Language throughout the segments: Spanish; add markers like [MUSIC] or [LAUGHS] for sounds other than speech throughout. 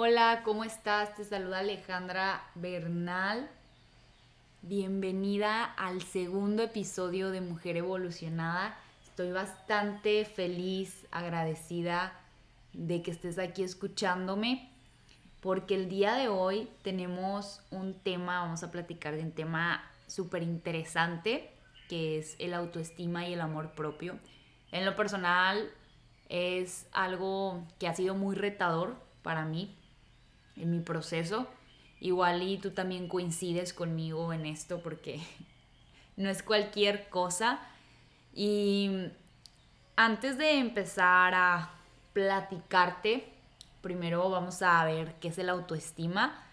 Hola, ¿cómo estás? Te saluda Alejandra Bernal. Bienvenida al segundo episodio de Mujer Evolucionada. Estoy bastante feliz, agradecida de que estés aquí escuchándome, porque el día de hoy tenemos un tema, vamos a platicar de un tema súper interesante, que es el autoestima y el amor propio. En lo personal es algo que ha sido muy retador para mí en mi proceso. Igual y tú también coincides conmigo en esto porque [LAUGHS] no es cualquier cosa. Y antes de empezar a platicarte, primero vamos a ver qué es el autoestima.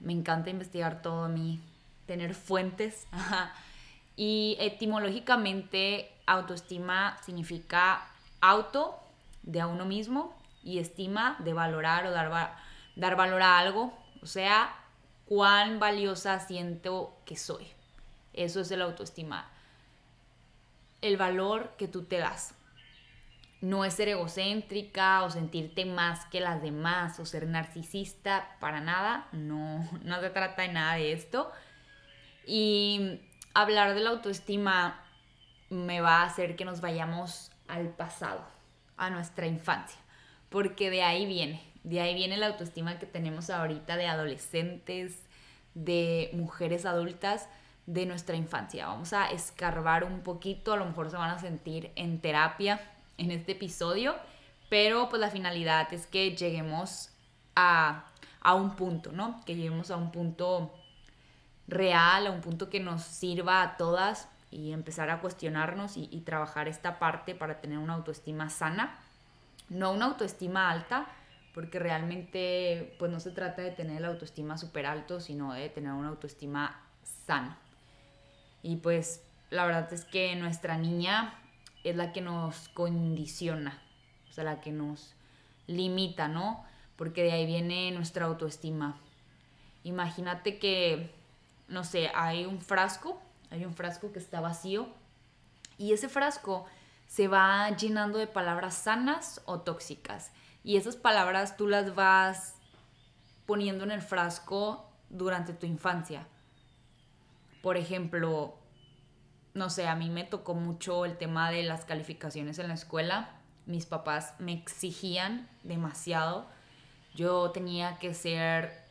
Me encanta investigar todo a mí, tener fuentes. [LAUGHS] y etimológicamente, autoestima significa auto de a uno mismo y estima de valorar o dar, dar valor a algo. O sea, cuán valiosa siento que soy. Eso es el autoestima. El valor que tú te das. No es ser egocéntrica o sentirte más que las demás o ser narcisista, para nada. No, [LAUGHS] no se trata de nada de esto. Y hablar de la autoestima me va a hacer que nos vayamos al pasado, a nuestra infancia, porque de ahí viene, de ahí viene la autoestima que tenemos ahorita de adolescentes, de mujeres adultas, de nuestra infancia. Vamos a escarbar un poquito, a lo mejor se van a sentir en terapia en este episodio, pero pues la finalidad es que lleguemos a, a un punto, ¿no? Que lleguemos a un punto real, a un punto que nos sirva a todas y empezar a cuestionarnos y, trabajar esta parte para tener una autoestima sana. No una autoestima alta, porque realmente pues no se trata de tener la autoestima súper alto, sino de tener una autoestima sana. Y pues la verdad es que nuestra niña es la que nos condiciona, o sea, la que nos limita, ¿no? Porque de ahí viene nuestra autoestima. Imagínate que no sé, hay un frasco, hay un frasco que está vacío y ese frasco se va llenando de palabras sanas o tóxicas. Y esas palabras tú las vas poniendo en el frasco durante tu infancia. Por ejemplo, no sé, a mí me tocó mucho el tema de las calificaciones en la escuela. Mis papás me exigían demasiado. Yo tenía que ser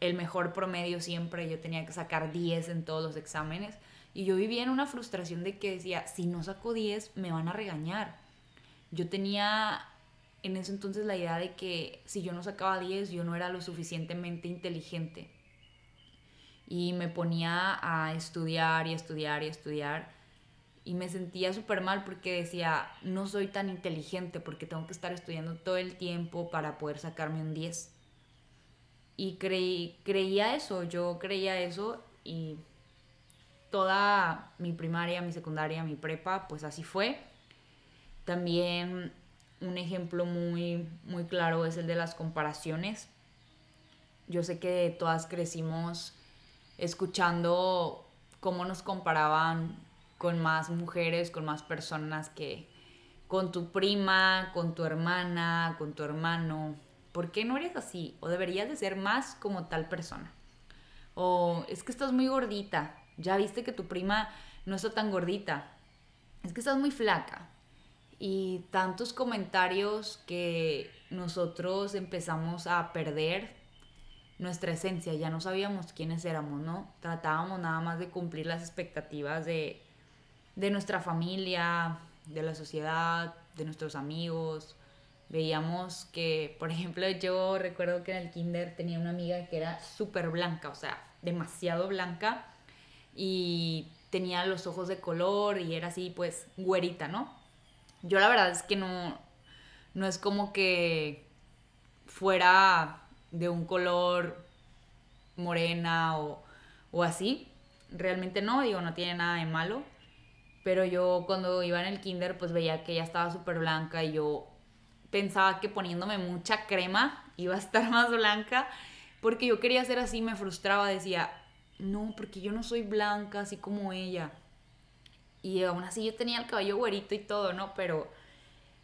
el mejor promedio siempre, yo tenía que sacar 10 en todos los exámenes. Y yo vivía en una frustración de que decía, si no saco 10, me van a regañar. Yo tenía en ese entonces la idea de que si yo no sacaba 10, yo no era lo suficientemente inteligente. Y me ponía a estudiar y estudiar y estudiar. Y me sentía súper mal porque decía, no soy tan inteligente porque tengo que estar estudiando todo el tiempo para poder sacarme un 10 y creí, creía eso, yo creía eso y toda mi primaria, mi secundaria, mi prepa, pues así fue. También un ejemplo muy, muy claro es el de las comparaciones. Yo sé que todas crecimos escuchando cómo nos comparaban con más mujeres, con más personas que con tu prima, con tu hermana, con tu hermano, ¿por qué no eres así? O deberías de ser más como tal persona. O es que estás muy gordita, ya viste que tu prima no está tan gordita. Es que estás muy flaca. Y tantos comentarios que nosotros empezamos a perder nuestra esencia, ya no sabíamos quiénes éramos, ¿no? Tratábamos nada más de cumplir las expectativas de, de nuestra familia, de la sociedad, de nuestros amigos, veíamos que, por ejemplo, yo recuerdo que en el kinder tenía una amiga que era súper blanca, o sea, demasiado blanca y tenía los ojos de color y era así, pues, güerita, ¿no? Yo la verdad es que no, no es como que fuera de un color morena o, o así. Realmente no, digo, no tiene nada de malo. Pero yo cuando iba en el kinder, pues veía que ella estaba súper blanca y yo pensaba que poniéndome mucha crema [LAUGHS] iba a estar más blanca, porque yo quería ser así, me frustraba, decía, no, porque yo no soy blanca así como ella. Y aún así yo tenía el cabello güerito y todo, ¿no? Pero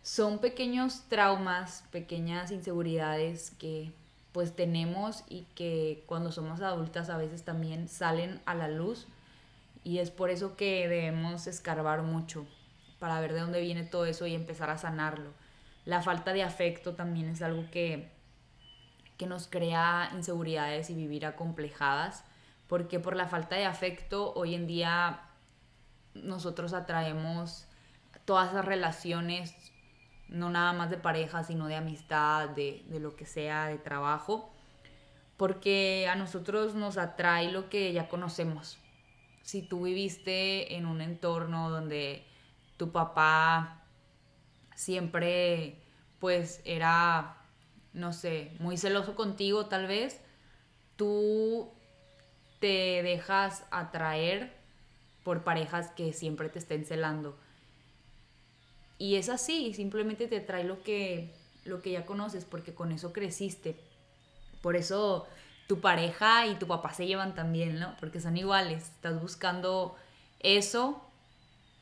son pequeños traumas, pequeñas inseguridades que pues tenemos y que cuando somos adultas a veces también salen a la luz y es por eso que debemos escarbar mucho para ver de dónde viene todo eso y empezar a sanarlo. La falta de afecto también es algo que, que nos crea inseguridades y vivir acomplejadas, porque por la falta de afecto hoy en día nosotros atraemos todas esas relaciones no nada más de pareja, sino de amistad, de, lo que sea, de trabajo, porque a nosotros nos atrae lo que ya conocemos. Si tú viviste en un entorno donde tu papá siempre pues era, no sé, muy celoso contigo tal vez, tú te dejas atraer por parejas que siempre te estén celando y es así, simplemente te trae lo que, lo que ya conoces, porque con eso creciste. Por eso tu pareja y tu papá se llevan también, ¿no? Porque son iguales. Estás buscando eso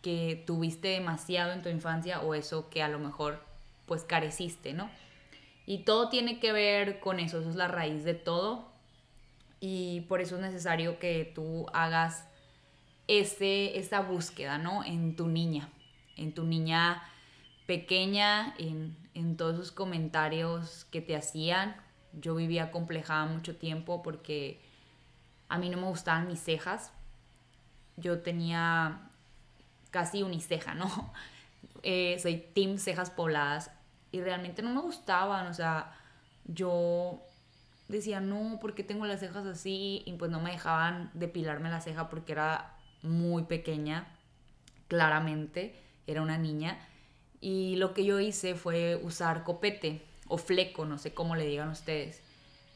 que tuviste demasiado en tu infancia o eso que a lo mejor pues careciste, ¿no? Y todo tiene que ver con eso, eso es la raíz de todo. Y por eso es necesario que tú hagas ese, esa búsqueda, ¿no? En tu niña en tu niña pequeña, en, todos esos comentarios que te hacían. Yo vivía complejada mucho tiempo porque a mí no me gustaban mis cejas. Yo tenía casi uniceja, ¿no? [LAUGHS] Eh, soy team cejas pobladas y realmente no me gustaban, o sea, yo decía, no, ¿por qué tengo las cejas así? Y pues no me dejaban depilarme la ceja porque era muy pequeña, claramente era una niña, y lo que yo hice fue usar copete o fleco, no sé cómo le digan ustedes.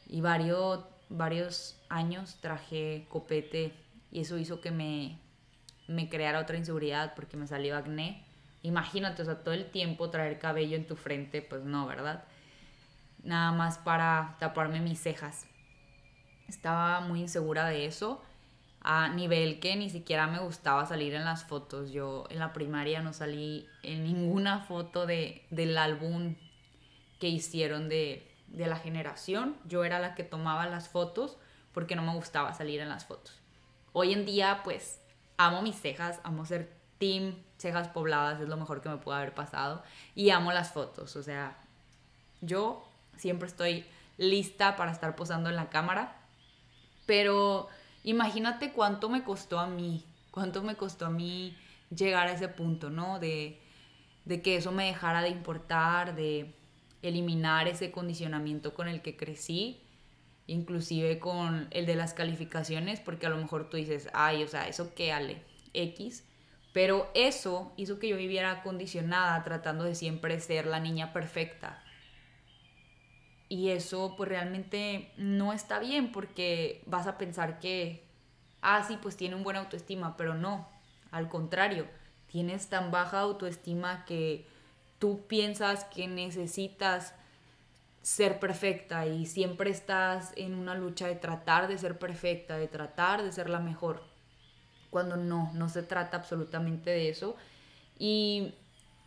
Y varios, varios años traje copete y eso hizo que me, me creara otra inseguridad porque me salió acné. Imagínate, o sea, todo el tiempo traer cabello en tu frente, pues no, ¿verdad? Nada más para taparme mis cejas. Estaba muy insegura de eso a nivel que ni siquiera me gustaba salir en las fotos. Yo en la primaria no salí en ninguna foto de, del álbum que hicieron de, de la generación. Yo era la que tomaba las fotos porque no me gustaba salir en las fotos. Hoy en día pues amo mis cejas, amo ser team cejas pobladas, es lo mejor que me pudo haber pasado. Y amo las fotos, o sea, yo siempre estoy lista para estar posando en la cámara. Pero imagínate cuánto me costó a mí, cuánto me costó a mí llegar a ese punto, ¿no? De, de que eso me dejara de importar, de eliminar ese condicionamiento con el que crecí, inclusive con el de las calificaciones, porque a lo mejor tú dices, ay, o sea, eso qué ale, X, pero eso hizo que yo viviera condicionada tratando de siempre ser la niña perfecta, y eso pues realmente no está bien porque vas a pensar que, ah, sí, pues tiene un buena autoestima, pero no, al contrario, tienes tan baja autoestima que tú piensas que necesitas ser perfecta y siempre estás en una lucha de tratar de ser perfecta, de tratar de ser la mejor, cuando no, no se trata absolutamente de eso. Y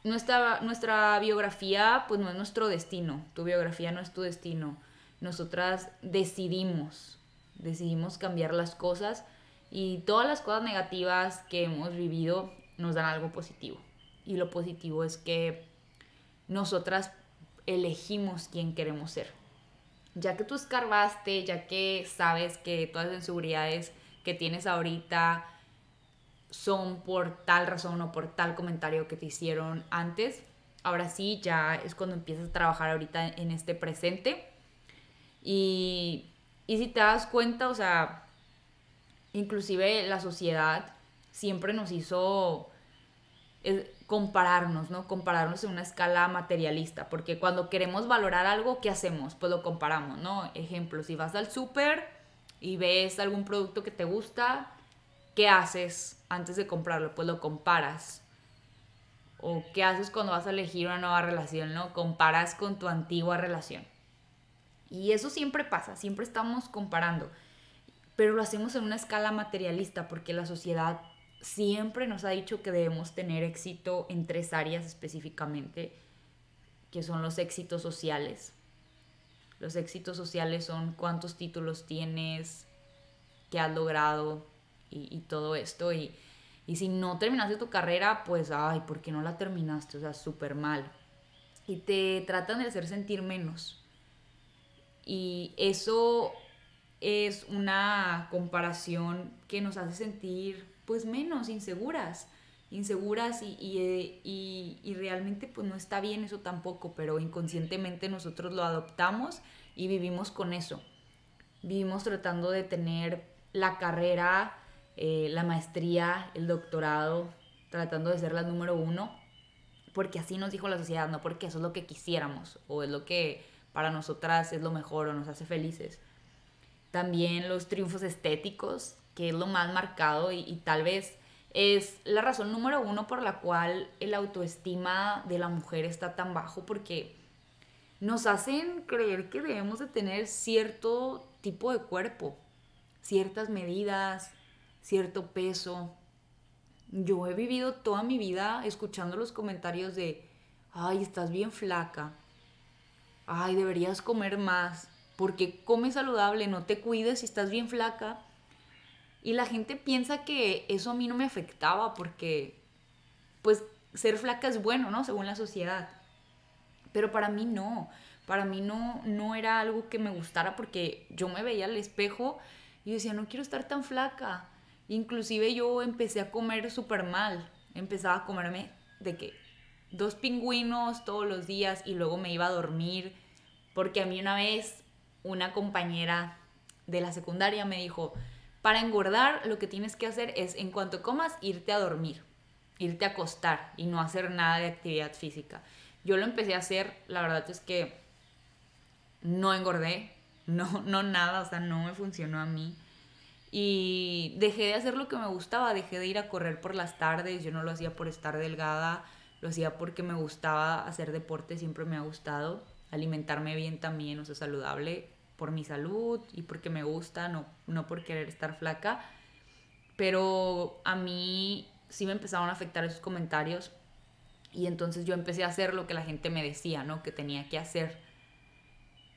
nuestra, nuestra biografía pues no es nuestro destino, tu biografía no es tu destino. Nosotras decidimos, decidimos cambiar las cosas y todas las cosas negativas que hemos vivido nos dan algo positivo. Y lo positivo es que nosotras elegimos quién queremos ser. Ya que tú escarbaste, ya que sabes que todas las inseguridades que tienes ahorita son por tal razón o por tal comentario que te hicieron antes. Ahora sí, ya es cuando empiezas a trabajar ahorita en este presente. Y, y si te das cuenta, o sea, inclusive la sociedad siempre nos hizo compararnos, ¿no? Compararnos en una escala materialista, porque cuando queremos valorar algo, ¿qué hacemos? Pues lo comparamos, ¿no? Ejemplo, si vas al súper y ves algún producto que te gusta, ¿qué haces antes de comprarlo? Pues lo comparas. ¿O qué haces cuando vas a elegir una nueva relación? ¿No? Comparas con tu antigua relación. Y eso siempre pasa, siempre estamos comparando. Pero lo hacemos en una escala materialista porque la sociedad siempre nos ha dicho que debemos tener éxito en tres áreas específicamente, que son los éxitos sociales, Los éxitos sociales son cuántos títulos tienes, qué has logrado y, todo esto. Y, y si no terminaste tu carrera, pues, ay, ¿por qué no la terminaste? O sea, súper mal. Y te tratan de hacer sentir menos. Y eso es una comparación que nos hace sentir pues menos inseguras, inseguras y, y, y, realmente pues no está bien eso tampoco, pero inconscientemente nosotros lo adoptamos y vivimos con eso. Vivimos tratando de tener la carrera, eh, la maestría, el doctorado, tratando de ser la número uno, porque así nos dijo la sociedad, no porque eso es lo que quisiéramos o es lo que para nosotras es lo mejor o nos hace felices. También los triunfos estéticos, que es lo más marcado y, tal vez es la razón número uno por la cual el autoestima de la mujer está tan bajo, porque nos hacen creer que debemos de tener cierto tipo de cuerpo, ciertas medidas, cierto peso. Yo he vivido toda mi vida escuchando los comentarios de, ay, estás bien flaca, ay, deberías comer más, porque comes saludable, no te cuides si estás bien flaca. Y la gente piensa que eso a mí no me afectaba porque, pues, ser flaca es bueno, ¿no? Según la sociedad. Pero para mí no. Para mí no, no era algo que me gustara porque yo me veía al espejo y decía, no quiero estar tan flaca. Inclusive yo empecé a comer súper mal. Empezaba a comerme de que dos pingüinos todos los días y luego me iba a dormir. Porque a mí una vez una compañera de la secundaria me dijo, para engordar lo que tienes que hacer es en cuanto comas irte a dormir, irte a acostar y no hacer nada de actividad física. Yo lo empecé a hacer, la verdad es que no engordé, no, no nada, o sea, no me funcionó a mí. Y dejé de hacer lo que me gustaba, dejé de ir a correr por las tardes, yo no lo hacía por estar delgada, lo hacía porque me gustaba hacer deporte, siempre me ha gustado, alimentarme bien también, o sea, saludable, por mi salud y porque me gusta, no, no por querer estar flaca. Pero a mí sí me empezaron a afectar esos comentarios y entonces yo empecé a hacer lo que la gente me decía, ¿no? Que tenía que hacer.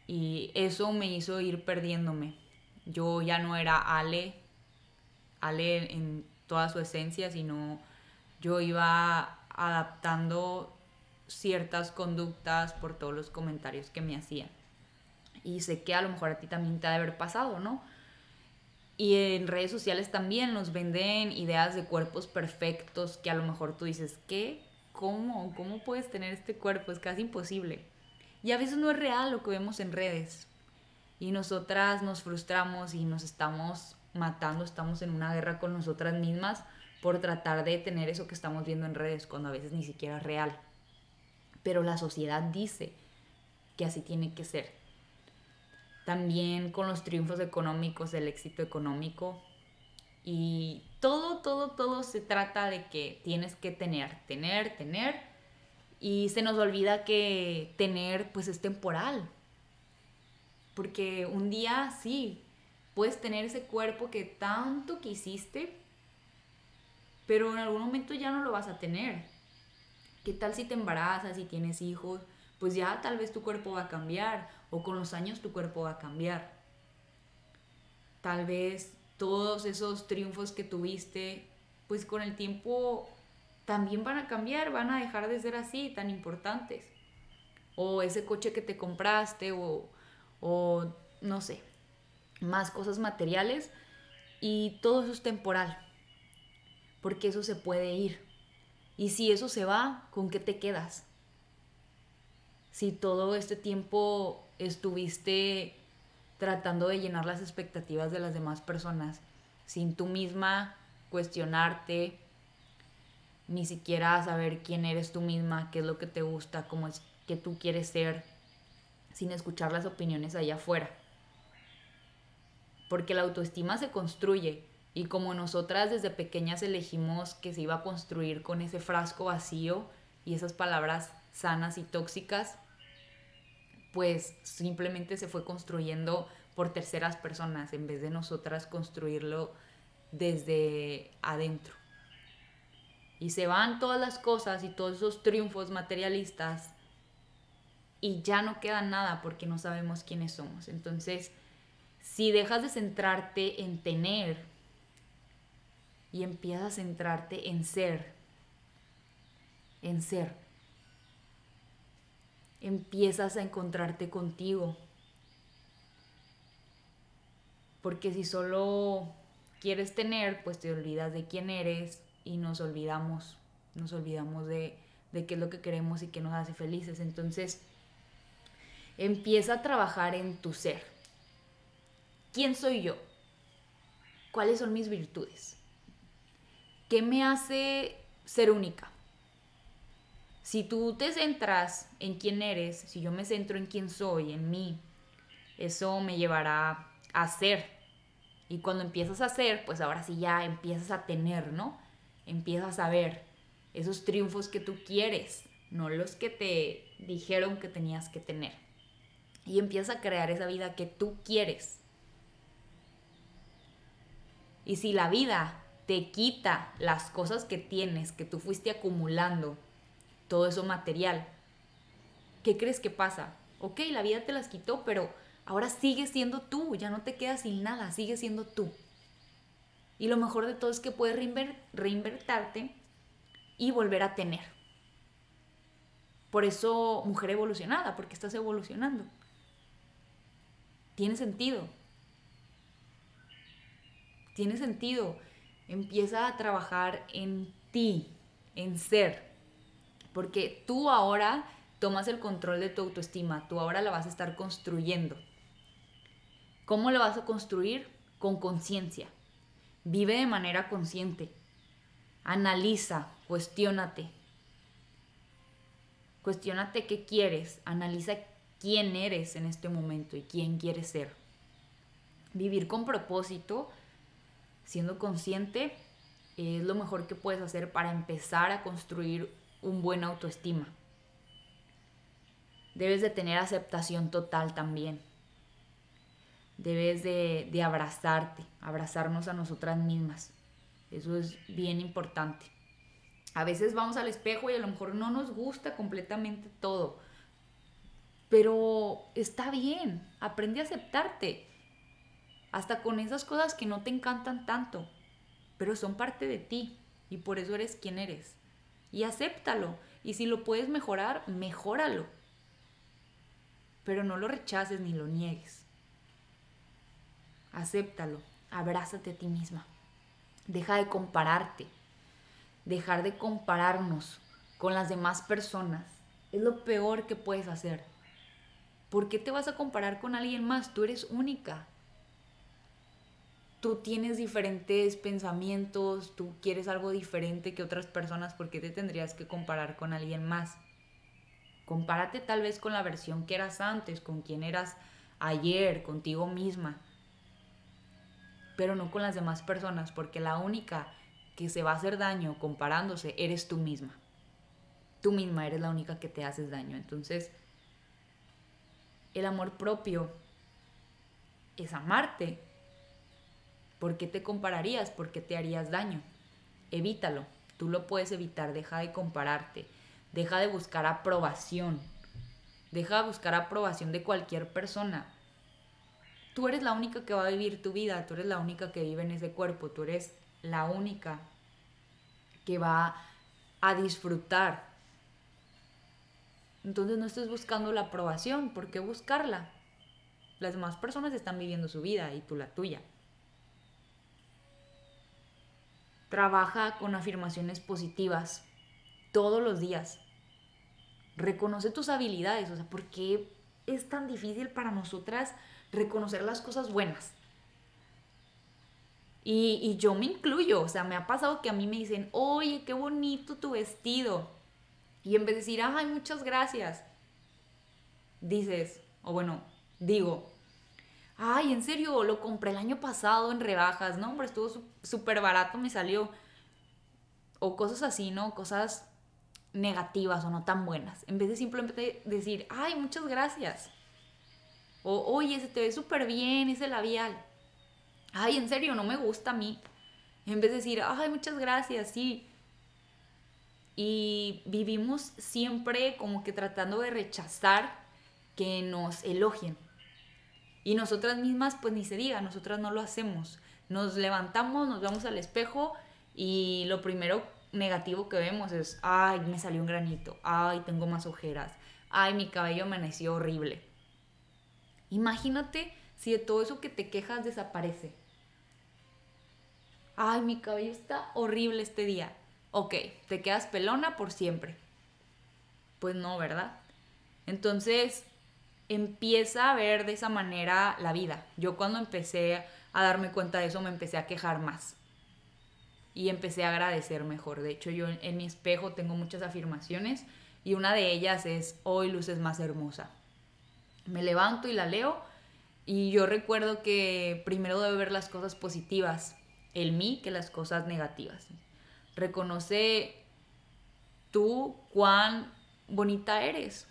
Y eso me hizo ir perdiéndome. Yo ya no era Ale, Ale en toda su esencia, sino yo iba adaptando ciertas conductas por todos los comentarios que me hacían y sé que a lo mejor a ti también te ha de haber pasado, ¿no? Y en redes sociales también nos venden ideas de cuerpos perfectos que a lo mejor tú dices, ¿qué? ¿Cómo? ¿Cómo puedes tener este cuerpo? Es casi imposible. Y a veces no es real lo que vemos en redes. Y nosotras nos frustramos y nos estamos matando, estamos en una guerra con nosotras mismas por tratar de tener eso que estamos viendo en redes cuando a veces ni siquiera es real. Pero la sociedad dice que así tiene que ser también con los triunfos económicos, el éxito económico. Y todo, todo, todo se trata de que tienes que tener, tener, tener. Y se nos olvida que tener pues es temporal. Porque un día sí, puedes tener ese cuerpo que tanto quisiste, pero en algún momento ya no lo vas a tener. ¿Qué tal si te embarazas y tienes hijos? Pues ya tal vez tu cuerpo va a cambiar o con los años tu cuerpo va a cambiar. Tal vez todos esos triunfos que tuviste, pues con el tiempo también van a cambiar, van a dejar de ser así, tan importantes. O ese coche que te compraste o, o no sé, más cosas materiales y todo eso es temporal, porque eso se puede ir. Y si eso se va, ¿con qué te quedas? Si todo este tiempo estuviste tratando de llenar las expectativas de las demás personas sin tú misma cuestionarte, ni siquiera saber quién eres tú misma, qué es lo que te gusta, cómo es que tú quieres ser, sin escuchar las opiniones allá afuera. Porque la autoestima se construye y como nosotras desde pequeñas elegimos que se iba a construir con ese frasco vacío y esas palabras sanas y tóxicas, pues simplemente se fue construyendo por terceras personas en vez de nosotras construirlo desde adentro. Y se van todas las cosas y todos esos triunfos materialistas y ya no queda nada porque no sabemos quiénes somos. Entonces, si dejas de centrarte en tener y empiezas a centrarte en ser, en ser, empiezas a encontrarte contigo. Porque si solo quieres tener, pues te olvidas de quién eres y nos olvidamos, nos olvidamos de, de qué es lo que queremos y qué nos hace felices. Entonces, empieza a trabajar en tu ser. ¿Quién soy yo? ¿Cuáles son mis virtudes? ¿Qué me hace ser única? Si tú te centras en quién eres, si yo me centro en quién soy, en mí, eso me llevará a ser. Y cuando empiezas a ser, pues ahora sí ya empiezas a tener, ¿no? Empiezas a ver esos triunfos que tú quieres, no los que te dijeron que tenías que tener. Y empiezas a crear esa vida que tú quieres. Y si la vida te quita las cosas que tienes, que tú fuiste acumulando, todo eso material, ¿qué crees que pasa? Ok, la vida te las quitó, pero ahora sigues siendo tú, ya no te quedas sin nada, sigues siendo tú. Y lo mejor de todo es que puedes reinvertarte y volver a tener. Por eso, mujer evolucionada, porque estás evolucionando. Tiene sentido. Tiene sentido. Empieza a trabajar en ti, en ser. Porque tú ahora tomas el control de tu autoestima, tú ahora la vas a estar construyendo. ¿Cómo la vas a construir? Con conciencia. Vive de manera consciente. Analiza, cuestiónate. Cuestiónate qué quieres, analiza quién eres en este momento y quién quieres ser. Vivir con propósito, siendo consciente, es lo mejor que puedes hacer para empezar a construir un buen autoestima. Debes de tener aceptación total también. Debes de, de abrazarte, abrazarnos a nosotras mismas. Eso es bien importante. A veces vamos al espejo y a lo mejor no nos gusta completamente todo. Pero está bien, aprende a aceptarte. Hasta con esas cosas que no te encantan tanto, pero son parte de ti y por eso eres quien eres y acéptalo. Y si lo puedes mejorar, mejóralo. Pero no lo rechaces ni lo niegues. Acéptalo, abrázate a ti misma. Deja de compararte. Dejar de compararnos con las demás personas es lo peor que puedes hacer. ¿Por qué te vas a comparar con alguien más? Tú eres única tú tienes diferentes pensamientos, tú quieres algo diferente que otras personas, ¿por qué te tendrías que comparar con alguien más? Compárate tal vez con la versión que eras antes, con quien eras ayer, contigo misma, pero no con las demás personas, porque la única que se va a hacer daño comparándose eres tú misma. Tú misma eres la única que te haces daño. Entonces, el amor propio es amarte ¿Por qué te compararías? ¿Por qué te harías daño? Evítalo. Tú lo puedes evitar. Deja de compararte. Deja de buscar aprobación. Deja de buscar aprobación de cualquier persona. Tú eres la única que va a vivir tu vida. Tú eres la única que vive en ese cuerpo. Tú eres la única que va a disfrutar. Entonces no estés buscando la aprobación. ¿Por qué buscarla? Las demás personas están viviendo su vida y tú la tuya. Trabaja con afirmaciones positivas todos los días. Reconoce tus habilidades, o sea, ¿por qué es tan difícil para nosotras reconocer las cosas buenas? Y, y, yo me incluyo, o sea, me ha pasado que a mí me dicen, oye, qué bonito tu vestido. Y en vez de decir, ay, muchas gracias, dices, o bueno, digo, ay, en serio, lo compré el año pasado en rebajas, no, hombre, estuvo súper barato, me salió. O cosas así, ¿no? Cosas negativas o no tan buenas. En vez de simplemente decir, ay, muchas gracias. O, oye, se te ve súper bien ese labial. Ay, en serio, no me gusta a mí. En vez de decir, ay, muchas gracias, sí. Y vivimos siempre como que tratando de rechazar que nos elogien. Y nosotras mismas, pues ni se diga, nosotras no lo hacemos. Nos levantamos, nos vamos al espejo y lo primero negativo que vemos es, ay, me salió un granito, ay, tengo más ojeras, ay, mi cabello amaneció horrible. Imagínate si de todo eso que te quejas desaparece. Ay, mi cabello está horrible este día. Ok, te quedas pelona por siempre. Pues no, ¿verdad? Entonces, empieza a ver de esa manera la vida. Yo cuando empecé a darme cuenta de eso me empecé a quejar más y empecé a agradecer mejor. De hecho, yo en, mi espejo tengo muchas afirmaciones y una de ellas es, hoy luces más hermosa. Me levanto y la leo y yo recuerdo que primero debe ver las cosas positivas, el mí, que las cosas negativas. Reconoce tú cuán bonita eres.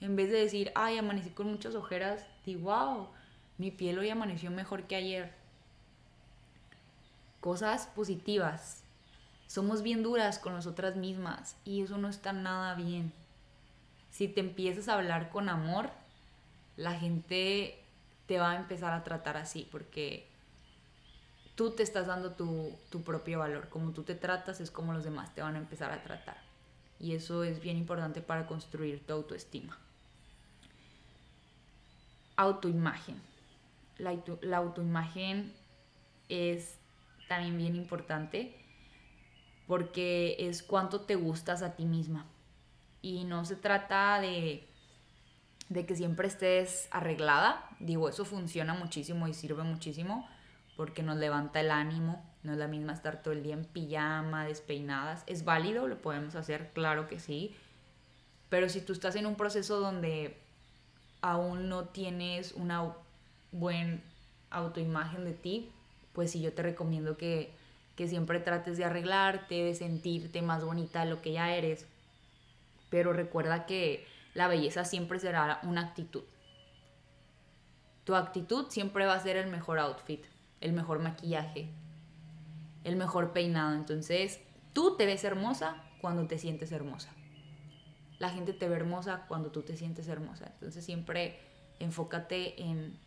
En vez de decir, ay, amanecí con muchas ojeras, di, wow, mi piel hoy amaneció mejor que ayer cosas positivas. Somos bien duras con nosotras mismas y eso no está nada bien. Si te empiezas a hablar con amor, la gente te va a empezar a tratar así porque tú te estás dando tu, tu propio valor. Como tú te tratas es como los demás te van a empezar a tratar. Y eso es bien importante para construir tu autoestima. Autoimagen. La, autoimagen es también bien importante porque es cuánto te gustas a ti misma. Y no se trata de, de que siempre estés arreglada. Digo, eso funciona muchísimo y sirve muchísimo porque nos levanta el ánimo. No es la misma estar todo el día en pijama, despeinadas. ¿Es válido? ¿Lo podemos hacer? Claro que sí. Pero si tú estás en un proceso donde aún no tienes una buena autoimagen de ti, pues sí, yo te recomiendo que, siempre trates de arreglarte, de sentirte más bonita de lo que ya eres. Pero recuerda que la belleza siempre será una actitud. Tu actitud siempre va a ser el mejor outfit, el mejor maquillaje, el mejor peinado. Entonces, tú te ves hermosa cuando te sientes hermosa. La gente te ve hermosa cuando tú te sientes hermosa. Entonces, siempre enfócate en,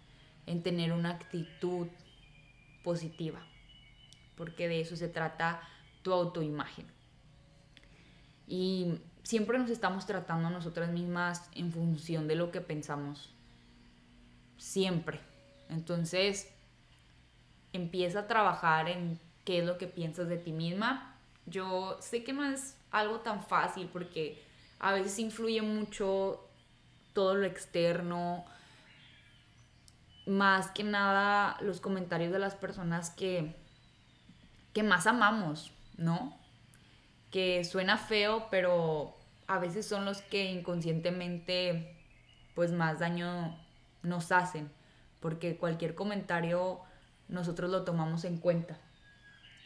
en tener una actitud positiva, porque de eso se trata tu autoimagen. Y siempre nos estamos tratando a nosotras mismas en función de lo que pensamos. Siempre. Entonces, empieza a trabajar en qué es lo que piensas de ti misma. Yo sé que no es algo tan fácil porque a veces influye mucho todo lo externo, más que nada los comentarios de las personas que, que más amamos, ¿no? Que suena feo, pero a veces son los que inconscientemente pues más daño nos hacen, porque cualquier comentario nosotros lo tomamos en cuenta.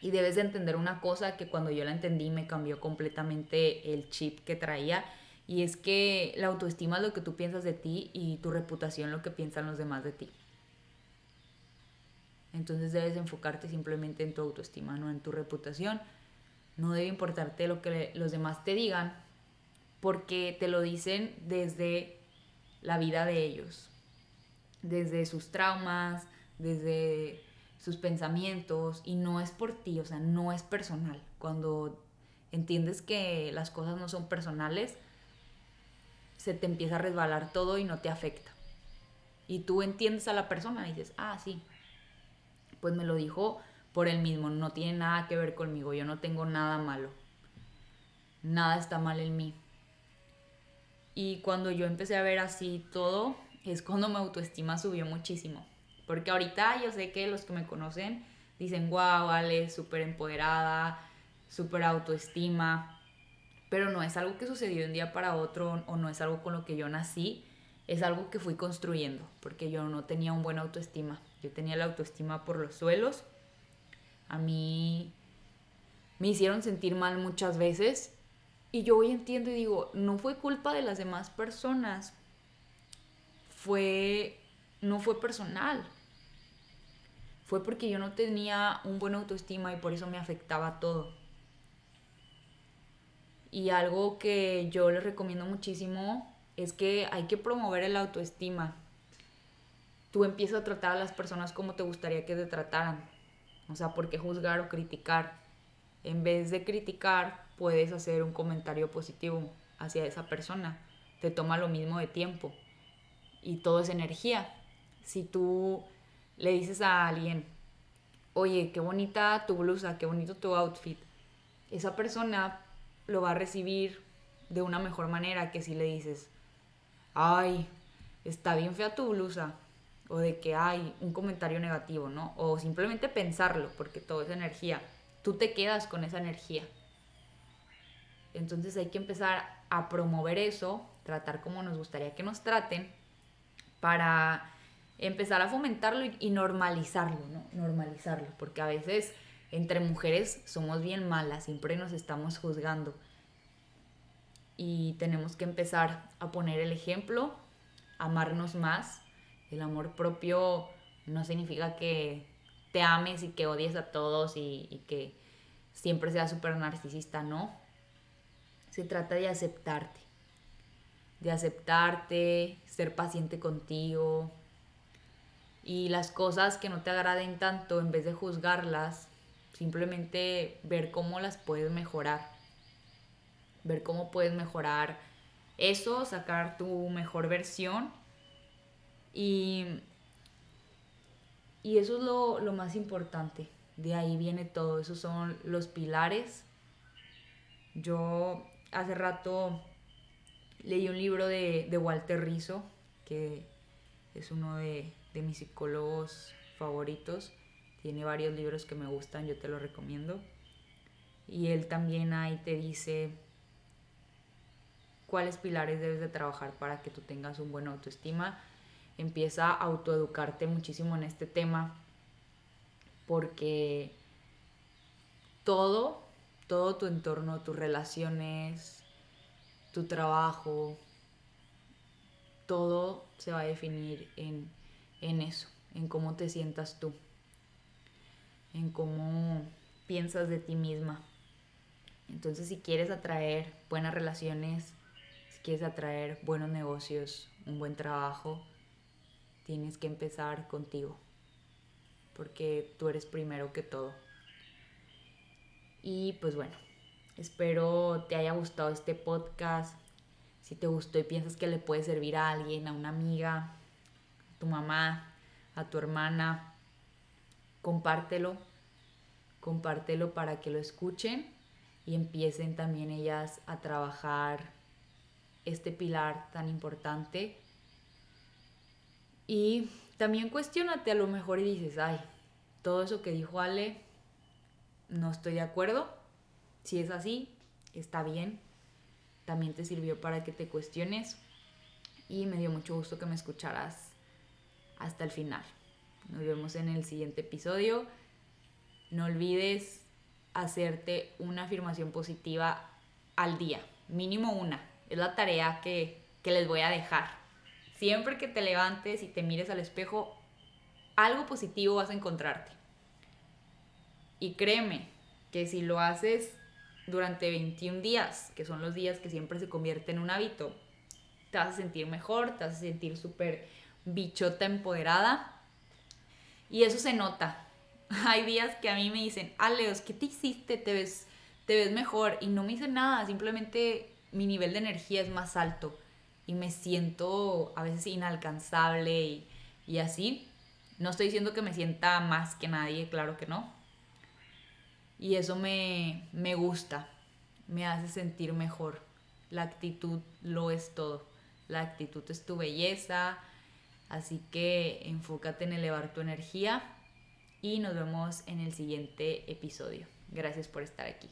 Y debes de entender una cosa que cuando yo la entendí me cambió completamente el chip que traía. Y es que la autoestima es lo que tú piensas de ti y tu reputación lo que piensan los demás de ti. Entonces debes enfocarte simplemente en tu autoestima, no en tu reputación. No debe importarte lo que los demás te digan, porque te lo dicen desde la vida de ellos, desde sus traumas, desde sus pensamientos, y no es por ti, o sea, no es personal. Cuando entiendes que las cosas no son personales, se te empieza a resbalar todo y no te afecta. Y tú entiendes a la persona y dices, ah, sí, pues me lo dijo por él mismo, no tiene nada que ver conmigo, yo no tengo nada malo, nada está mal en mí. Y cuando yo empecé a ver así todo, es cuando mi autoestima subió muchísimo. Porque ahorita yo sé que los que me conocen dicen, wow, vale, súper empoderada, súper autoestima. Pero no es algo que sucedió de un día para otro o no es algo con lo que yo nací, es algo que fui construyendo, porque yo no tenía un buen autoestima. Yo tenía la autoestima por los suelos. A mí me hicieron sentir mal muchas veces. Y yo hoy entiendo y digo, no fue culpa de las demás personas. Fue, no fue personal. Fue porque yo no tenía un buen autoestima y por eso me afectaba todo. Y algo que yo les recomiendo muchísimo es que hay que promover el autoestima. Tú empiezas a tratar a las personas como te gustaría que te trataran. O sea, ¿por qué juzgar o criticar? En vez de criticar, puedes hacer un comentario positivo hacia esa persona. Te toma lo mismo de tiempo. Y todo es energía. Si tú le dices a alguien, oye, qué bonita tu blusa, qué bonito tu outfit, esa persona lo va a recibir de una mejor manera que si le dices, ay, está bien fea tu blusa, o de que hay un comentario negativo, ¿no? O simplemente pensarlo, porque todo es energía. Tú te quedas con esa energía. Entonces hay que empezar a promover eso, tratar como nos gustaría que nos traten, para empezar a fomentarlo y, normalizarlo, ¿no? Normalizarlo, porque a veces entre mujeres somos bien malas, siempre nos estamos juzgando. Y tenemos que empezar a poner el ejemplo, amarnos más. El amor propio no significa que te ames y que odies a todos y, y que siempre seas súper narcisista, no. Se trata de aceptarte, de aceptarte, ser paciente contigo, y las cosas que no te agraden tanto, en vez de juzgarlas, simplemente ver cómo las puedes mejorar. Ver cómo puedes mejorar eso, sacar tu mejor versión. Y, y eso es lo, lo más importante. De ahí viene todo. Esos son los pilares. Yo hace rato leí un libro de, de Walter Rizzo, que es uno de, de mis psicólogos favoritos. Tiene varios libros que me gustan, yo te los recomiendo. Y él también ahí te dice cuáles pilares debes de trabajar para que tú tengas un buen autoestima. Empieza a autoeducarte muchísimo en este tema porque todo, todo tu entorno, tus relaciones, tu trabajo, todo se va a definir en en eso, en cómo te sientas tú, en cómo piensas de ti misma. Entonces, si quieres atraer buenas relaciones, si quieres atraer buenos negocios, un buen trabajo, tienes que empezar contigo, porque tú eres primero que todo. Y pues bueno, espero te haya gustado este podcast. Si te gustó y piensas que le puede servir a alguien, a una amiga, tu mamá, a tu hermana, compártelo, compártelo para que lo escuchen y empiecen también ellas a trabajar este pilar tan importante. Y también cuestionate a lo mejor y dices, ay, todo eso que dijo Ale, no estoy de acuerdo. Si es así, está bien. También te sirvió para que te cuestiones. Y me dio mucho gusto que me escucharas hasta el final. Nos vemos en el siguiente episodio. No olvides hacerte una afirmación positiva al día, mínimo una. Es la tarea que, que les voy a dejar. Siempre que te levantes y te mires al espejo, algo positivo vas a encontrarte. Y créeme que si lo haces durante 21 días, que son los días que siempre se convierten en un hábito, te vas a sentir mejor, te vas a sentir súper bichota empoderada. Y eso se nota. [LAUGHS] Hay días que a mí me dicen, Aleos, ¿qué te hiciste? Te ves, te ves mejor. Y no me dicen nada, simplemente mi nivel de energía es más alto. Y me siento a veces inalcanzable y, y así. No estoy diciendo que me sienta más que nadie, claro que no. Y eso me, me gusta, me hace sentir mejor. La actitud lo es todo. La actitud es tu belleza, Así que enfócate en elevar tu energía y nos vemos en el siguiente episodio. Gracias por estar aquí.